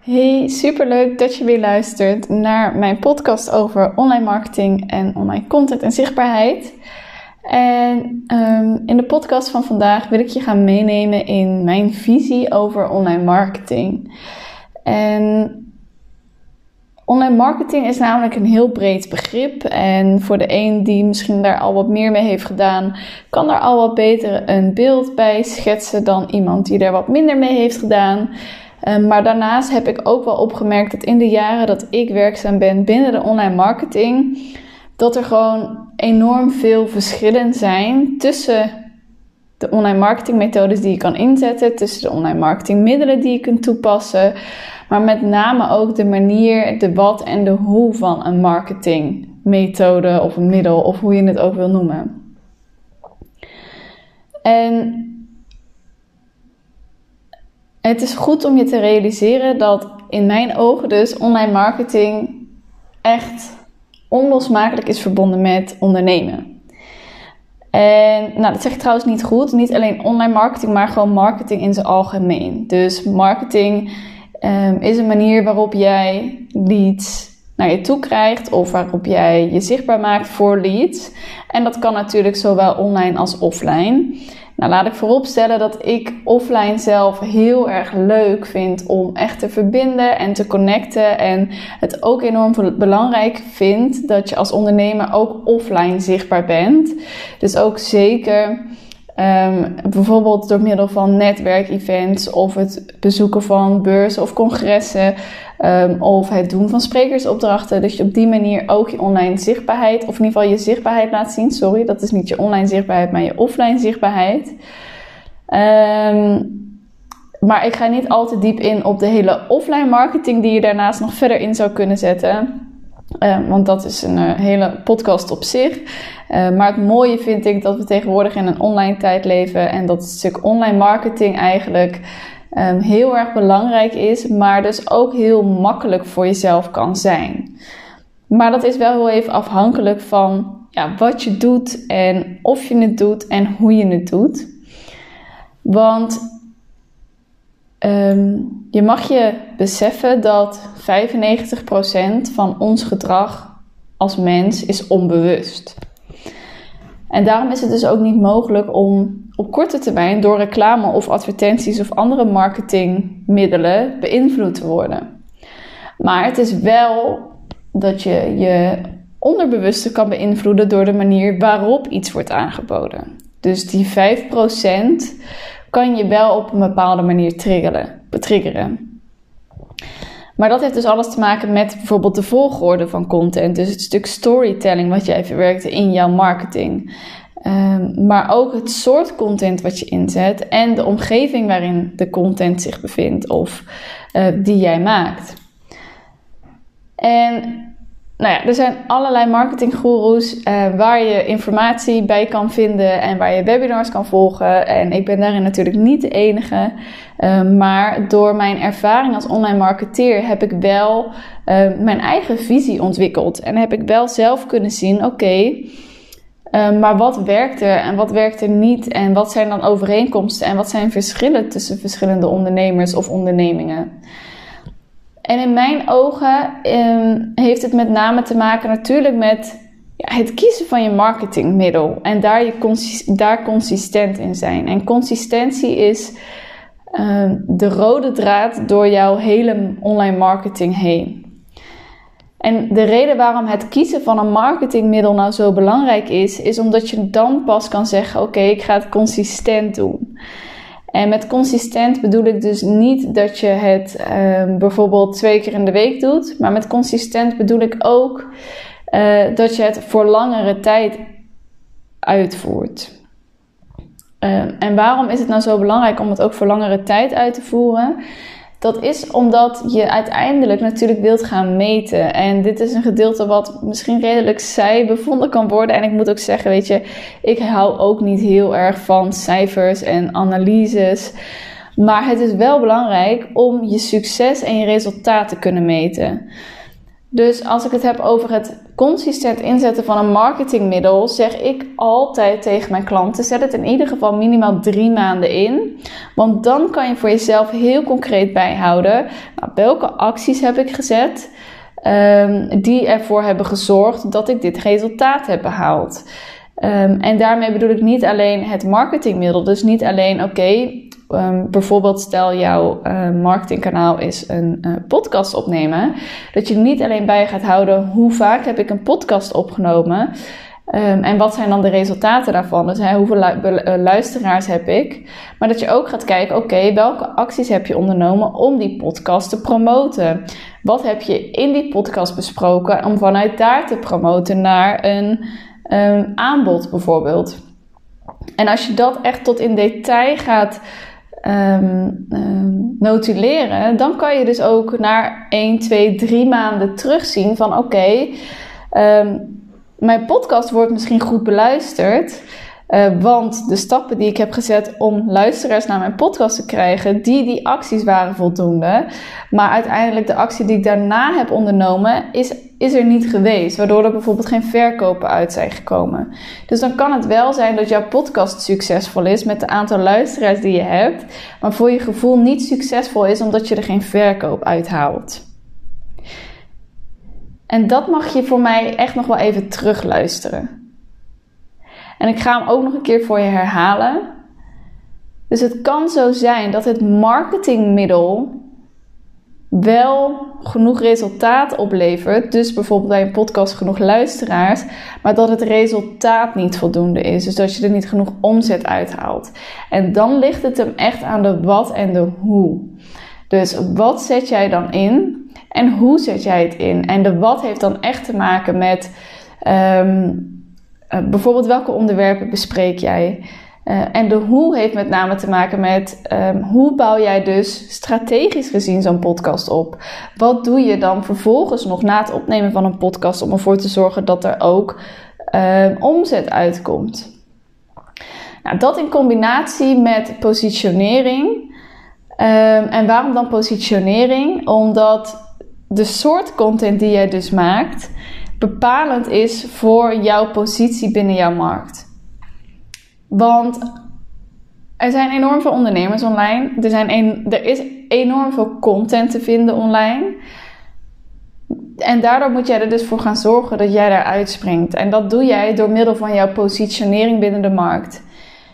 Hey, superleuk dat je weer luistert naar mijn podcast over online marketing en online content en zichtbaarheid. En um, in de podcast van vandaag wil ik je gaan meenemen in mijn visie over online marketing. En online marketing is namelijk een heel breed begrip. En voor de een die misschien daar al wat meer mee heeft gedaan, kan daar al wat beter een beeld bij schetsen dan iemand die er wat minder mee heeft gedaan. Ehm, maar daarnaast heb ik ook wel opgemerkt dat in de jaren dat ik werkzaam ben binnen de online marketing, dat er gewoon enorm veel verschillen zijn tussen de online marketingmethodes die je kan inzetten, tussen de online marketingmiddelen die je kunt toepassen, maar met name ook de manier, de wat en de hoe van een marketingmethode of een middel of hoe je het ook wil noemen. En het is goed om je te realiseren dat in mijn ogen dus online marketing echt onlosmakelijk is verbonden met ondernemen. En nou, dat zeg ik trouwens niet goed. Niet alleen online marketing, maar gewoon marketing in zijn algemeen. Dus marketing um, is een manier waarop jij leads naar je toe krijgt of waarop jij je zichtbaar maakt voor leads. En dat kan natuurlijk zowel online als offline. Nou, laat ik vooropstellen dat ik offline zelf heel erg leuk vind om echt te verbinden en te connecten. En het ook enorm belangrijk vind dat je als ondernemer ook offline zichtbaar bent. Dus ook zeker Um, bijvoorbeeld door middel van netwerkevents of het bezoeken van beurzen of congressen um, of het doen van sprekersopdrachten. Dus je op die manier ook je online zichtbaarheid, of in ieder geval je zichtbaarheid laat zien. Sorry, dat is niet je online zichtbaarheid, maar je offline zichtbaarheid. Um, maar ik ga niet al te diep in op de hele offline marketing die je daarnaast nog verder in zou kunnen zetten. Uh, want dat is een uh, hele podcast op zich. Uh, maar het mooie vind ik dat we tegenwoordig in een online tijd leven en dat het stuk online marketing eigenlijk um, heel erg belangrijk is, maar dus ook heel makkelijk voor jezelf kan zijn. Maar dat is wel heel even afhankelijk van ja, wat je doet en of je het doet en hoe je het doet. Want um, je mag je beseffen dat 95% van ons gedrag als mens is onbewust. En daarom is het dus ook niet mogelijk om op korte termijn door reclame of advertenties of andere marketingmiddelen beïnvloed te worden. Maar het is wel dat je je onderbewuste kan beïnvloeden door de manier waarop iets wordt aangeboden. Dus die 5% kan je wel op een bepaalde manier triggeren, betriggeren. Maar dat heeft dus alles te maken met bijvoorbeeld de volgorde van content. Dus het stuk storytelling wat jij verwerkt in jouw marketing. Um, maar ook het soort content wat je inzet en de omgeving waarin de content zich bevindt of uh, die jij maakt. En nou ja, er zijn allerlei marketinggoeroes uh, waar je informatie bij kan vinden en waar je webinars kan volgen. En ik ben daarin natuurlijk niet de enige. Uh, maar door mijn ervaring als online marketeer heb ik wel uh, mijn eigen visie ontwikkeld. En heb ik wel zelf kunnen zien: oké, maar wat werkt er en wat werkt er niet? En wat zijn dan overeenkomsten en wat zijn verschillen tussen verschillende ondernemers of ondernemingen? En in mijn ogen um, heeft het met name te maken natuurlijk met ja, het kiezen van je marketingmiddel en daar, je daar consistent in zijn. En consistentie is um, de rode draad door jouw hele online marketing heen. En de reden waarom het kiezen van een marketingmiddel nou zo belangrijk is, is omdat je dan pas kan zeggen: Oké, ik ga het consistent doen. En met consistent bedoel ik dus niet dat je het uh, bijvoorbeeld twee keer in de week doet. Maar met consistent bedoel ik ook uh, dat je het voor langere tijd uitvoert. Uh, en waarom is het nou zo belangrijk om het ook voor langere tijd uit te voeren? Dat is omdat je uiteindelijk natuurlijk wilt gaan meten. En dit is een gedeelte wat misschien redelijk zij bevonden kan worden. En ik moet ook zeggen, weet je, ik hou ook niet heel erg van cijfers en analyses. Maar het is wel belangrijk om je succes en je resultaat te kunnen meten. Dus als ik het heb over het consistent inzetten van een marketingmiddel zeg ik altijd tegen mijn klanten: zet het in ieder geval minimaal drie maanden in. Want dan kan je voor jezelf heel concreet bijhouden nou, welke acties heb ik gezet. Um, die ervoor hebben gezorgd dat ik dit resultaat heb behaald. Um, en daarmee bedoel ik niet alleen het marketingmiddel. Dus niet alleen, oké, um, bijvoorbeeld stel jouw uh, marketingkanaal is een uh, podcast opnemen. Dat je niet alleen bij gaat houden hoe vaak heb ik een podcast opgenomen. En wat zijn dan de resultaten daarvan? Dus hoeveel uh, luisteraars heb ik? Maar dat je ook gaat kijken, oké, welke acties heb je ondernomen om die podcast te promoten? Wat heb je in die podcast besproken om vanuit daar te promoten naar een um, aanbod bijvoorbeeld? En als je dat echt tot in detail gaat um, um, notuleren, dan kan je dus ook naar 1, 2, 3 maanden terugzien van oké, mijn podcast wordt misschien goed beluisterd. Uh, want de stappen die ik heb gezet om luisteraars naar mijn podcast te krijgen, die, die acties waren voldoende. Maar uiteindelijk de actie die ik daarna heb ondernomen, is, is er niet geweest. Waardoor er bijvoorbeeld geen verkopen uit zijn gekomen. Dus dan kan het wel zijn dat jouw podcast succesvol is met het aantal luisteraars die je hebt. Maar voor je gevoel niet succesvol is omdat je er geen verkoop uit haalt. En dat mag je voor mij echt nog wel even terugluisteren. En ik ga hem ook nog een keer voor je herhalen. Dus het kan zo zijn dat het marketingmiddel wel genoeg resultaat oplevert. Dus bijvoorbeeld bij een podcast genoeg luisteraars. Maar dat het resultaat niet voldoende is. Dus dat je er niet genoeg omzet uithaalt. En dan ligt het hem echt aan de wat en de hoe. Dus wat zet jij dan in? En hoe zet jij het in? En de wat heeft dan echt te maken met um, uh, bijvoorbeeld welke onderwerpen bespreek jij? Uh, en de hoe heeft met name te maken met um, hoe bouw jij dus strategisch gezien zo'n podcast op? Wat doe je dan vervolgens nog na het opnemen van een podcast om ervoor te zorgen dat er ook um, omzet uitkomt? Nou, dat in combinatie met positionering. Um, en waarom dan positionering? Omdat de soort content die jij dus maakt bepalend is voor jouw positie binnen jouw markt. Want er zijn enorm veel ondernemers online. Er, zijn een, er is enorm veel content te vinden online. En daardoor moet jij er dus voor gaan zorgen dat jij daar uitspringt. En dat doe jij door middel van jouw positionering binnen de markt.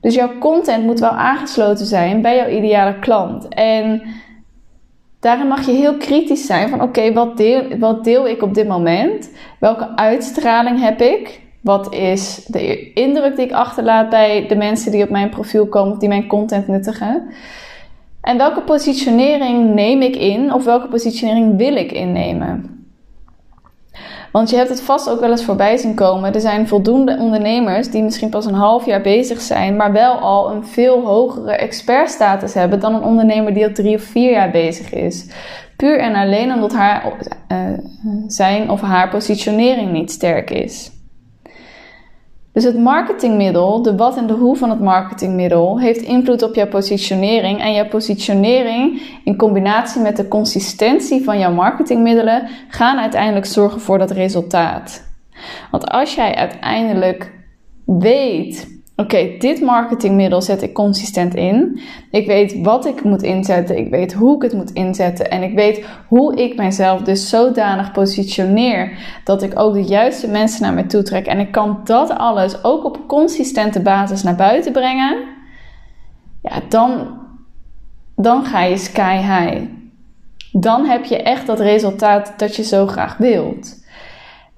Dus jouw content moet wel aangesloten zijn bij jouw ideale klant. En daarin mag je heel kritisch zijn van oké, wat, deel, wat deel ik op dit moment? Welke uitstraling heb ik? Wat is de indruk die ik achterlaat bij de mensen die op mijn profiel komen, die mijn content nuttigen? En welke positionering neem ik in of welke positionering wil ik innemen? Want je hebt het vast ook wel eens voorbij zien komen. Er zijn voldoende ondernemers die misschien pas een half jaar bezig zijn, maar wel al een veel hogere expertstatus hebben dan een ondernemer die al drie of vier jaar bezig is. Puur en alleen omdat haar, uh, zijn of haar positionering niet sterk is. Dus het marketingmiddel, de wat en de hoe van het marketingmiddel, heeft invloed op jouw positionering. En jouw positionering in combinatie met de consistentie van jouw marketingmiddelen gaan uiteindelijk zorgen voor dat resultaat. Want als jij uiteindelijk weet Oké, dit marketingmiddel zet ik consistent in. Ik weet wat ik moet inzetten. Ik weet hoe ik het moet inzetten. En ik weet hoe ik mijzelf dus zodanig positioneer dat ik ook de juiste mensen naar me toe trek. En ik kan dat alles ook op consistente basis naar buiten brengen. Ja, dan, dan ga je sky high. Dan heb je echt dat resultaat dat je zo graag wilt.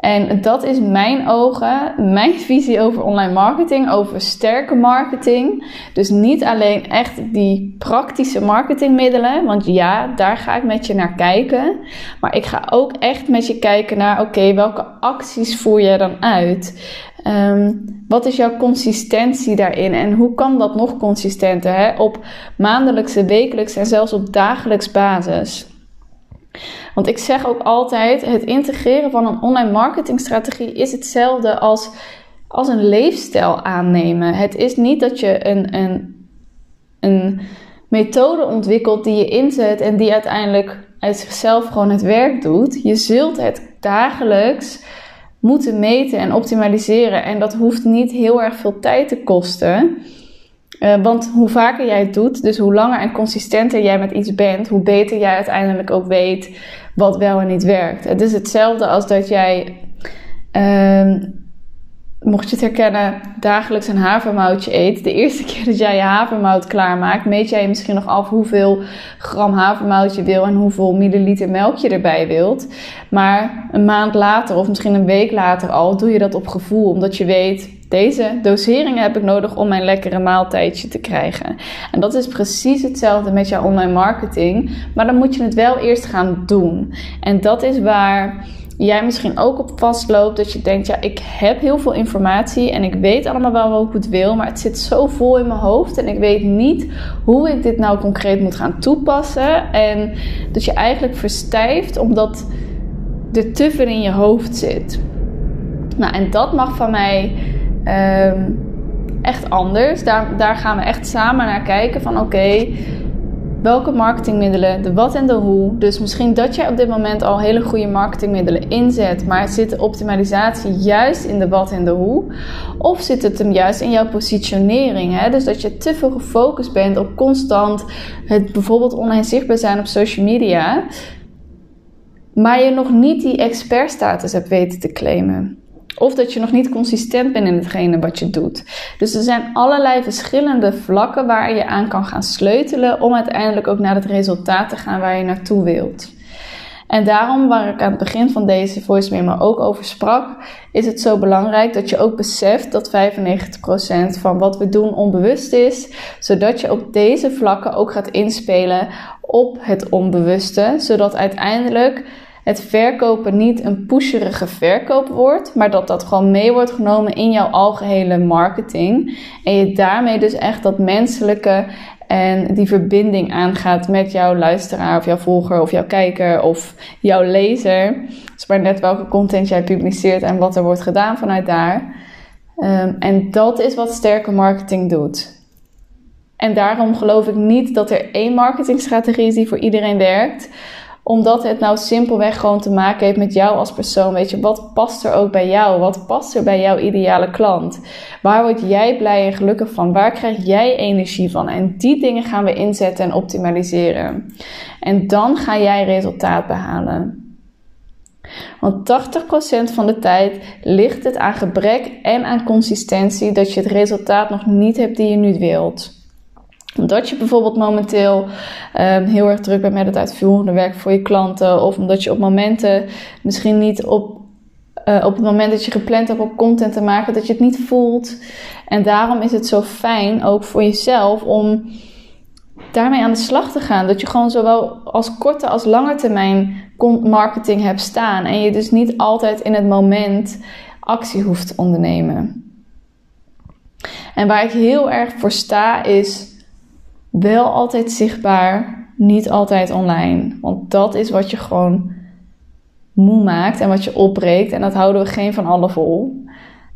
En dat is mijn ogen, mijn visie over online marketing, over sterke marketing. Dus niet alleen echt die praktische marketingmiddelen, want ja, daar ga ik met je naar kijken. Maar ik ga ook echt met je kijken naar, oké, welke acties voer je dan uit? Um, wat is jouw consistentie daarin en hoe kan dat nog consistenter hè? op maandelijkse, wekelijkse en zelfs op dagelijks basis? Want ik zeg ook altijd: het integreren van een online marketingstrategie is hetzelfde als, als een leefstijl aannemen. Het is niet dat je een, een, een methode ontwikkelt die je inzet en die uiteindelijk uit zichzelf gewoon het werk doet. Je zult het dagelijks moeten meten en optimaliseren. En dat hoeft niet heel erg veel tijd te kosten. Uh, want hoe vaker jij het doet, dus hoe langer en consistenter jij met iets bent, hoe beter jij uiteindelijk ook weet wat wel en niet werkt. Het is hetzelfde als dat jij uh, mocht je het herkennen, dagelijks een havermoutje eet. De eerste keer dat jij je havermout klaarmaakt, meet jij misschien nog af hoeveel gram havermout je wil en hoeveel milliliter melk je erbij wilt. Maar een maand later of misschien een week later al, doe je dat op gevoel, omdat je weet. Deze doseringen heb ik nodig om mijn lekkere maaltijdje te krijgen. En dat is precies hetzelfde met jouw online marketing. Maar dan moet je het wel eerst gaan doen. En dat is waar jij misschien ook op vastloopt. Dat je denkt, ja, ik heb heel veel informatie en ik weet allemaal wel wat ik het wil, maar het zit zo vol in mijn hoofd en ik weet niet hoe ik dit nou concreet moet gaan toepassen. En dat je eigenlijk verstijft omdat er te veel in je hoofd zit. Nou, en dat mag van mij um, echt anders. Daar, daar gaan we echt samen naar kijken van oké welke marketingmiddelen, de wat en de hoe. Dus misschien dat jij op dit moment al hele goede marketingmiddelen inzet, maar zit de optimalisatie juist in de wat en de hoe? Of zit het hem juist in jouw positionering? Hè? Dus dat je te veel gefocust bent op constant het bijvoorbeeld online zichtbaar zijn op social media, maar je nog niet die expertstatus hebt weten te claimen. Of dat je nog niet consistent bent in hetgene wat je doet. Dus er zijn allerlei verschillende vlakken waar je aan kan gaan sleutelen om uiteindelijk ook naar het resultaat te gaan waar je naartoe wilt. En daarom, waar ik aan het begin van deze voice memo ook over sprak, is het zo belangrijk dat je ook beseft dat 95% van wat we doen onbewust is, zodat je op deze vlakken ook gaat inspelen op het onbewuste, zodat uiteindelijk het verkopen niet een pusherige verkoop wordt, maar dat dat gewoon mee wordt genomen in jouw algehele marketing. En je daarmee dus echt dat menselijke en die verbinding aangaat met jouw luisteraar of jouw volger of jouw kijker of jouw lezer. Dus maar net welke content jij publiceert en wat er wordt gedaan vanuit daar. Um, en dat is wat sterke marketing doet. En daarom geloof ik niet dat er één marketingstrategie is die voor iedereen werkt omdat het nou simpelweg gewoon te maken heeft met jou als persoon. Weet je, wat past er ook bij jou? Wat past er bij jouw ideale klant? Waar word jij blij en gelukkig van? Waar krijg jij energie van? En die dingen gaan we inzetten en optimaliseren. En dan ga jij resultaat behalen. Want 80% van de tijd ligt het aan gebrek en aan consistentie dat je het resultaat nog niet hebt die je nu wilt omdat je bijvoorbeeld momenteel um, heel erg druk bent met het uitvoerende werk voor je klanten. Of omdat je op momenten misschien niet op, uh, op het moment dat je gepland hebt op content te maken, dat je het niet voelt. En daarom is het zo fijn, ook voor jezelf, om daarmee aan de slag te gaan. Dat je gewoon zowel als korte als lange termijn marketing hebt staan. En je dus niet altijd in het moment actie hoeft te ondernemen. En waar ik heel erg voor sta is wel altijd zichtbaar, niet altijd online. Want dat is wat je gewoon moe maakt en wat je opbreekt. En dat houden we geen van allen vol.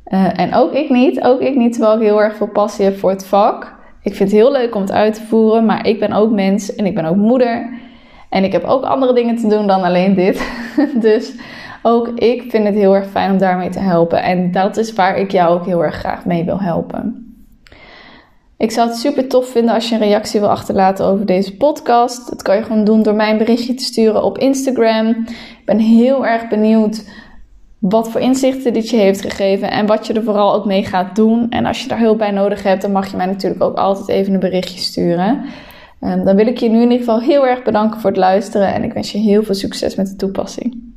Uh, en ook ik niet, ook ik niet, terwijl ik heel erg veel passie heb voor het vak. Ik vind het heel leuk om het uit te voeren, maar ik ben ook mens en ik ben ook moeder. En ik heb ook andere dingen te doen dan alleen dit. dus ook ik vind het heel erg fijn om daarmee te helpen. En dat is waar ik jou ook heel erg graag mee wil helpen. Ik zou het super tof vinden als je een reactie wil achterlaten over deze podcast. Dat kan je gewoon doen door mij een berichtje te sturen op Instagram. Ik ben heel erg benieuwd wat voor inzichten dit je heeft gegeven en wat je er vooral ook mee gaat doen. En als je daar hulp bij nodig hebt, dan mag je mij natuurlijk ook altijd even een berichtje sturen. En dan wil ik je nu in ieder geval heel erg bedanken voor het luisteren en ik wens je heel veel succes met de toepassing.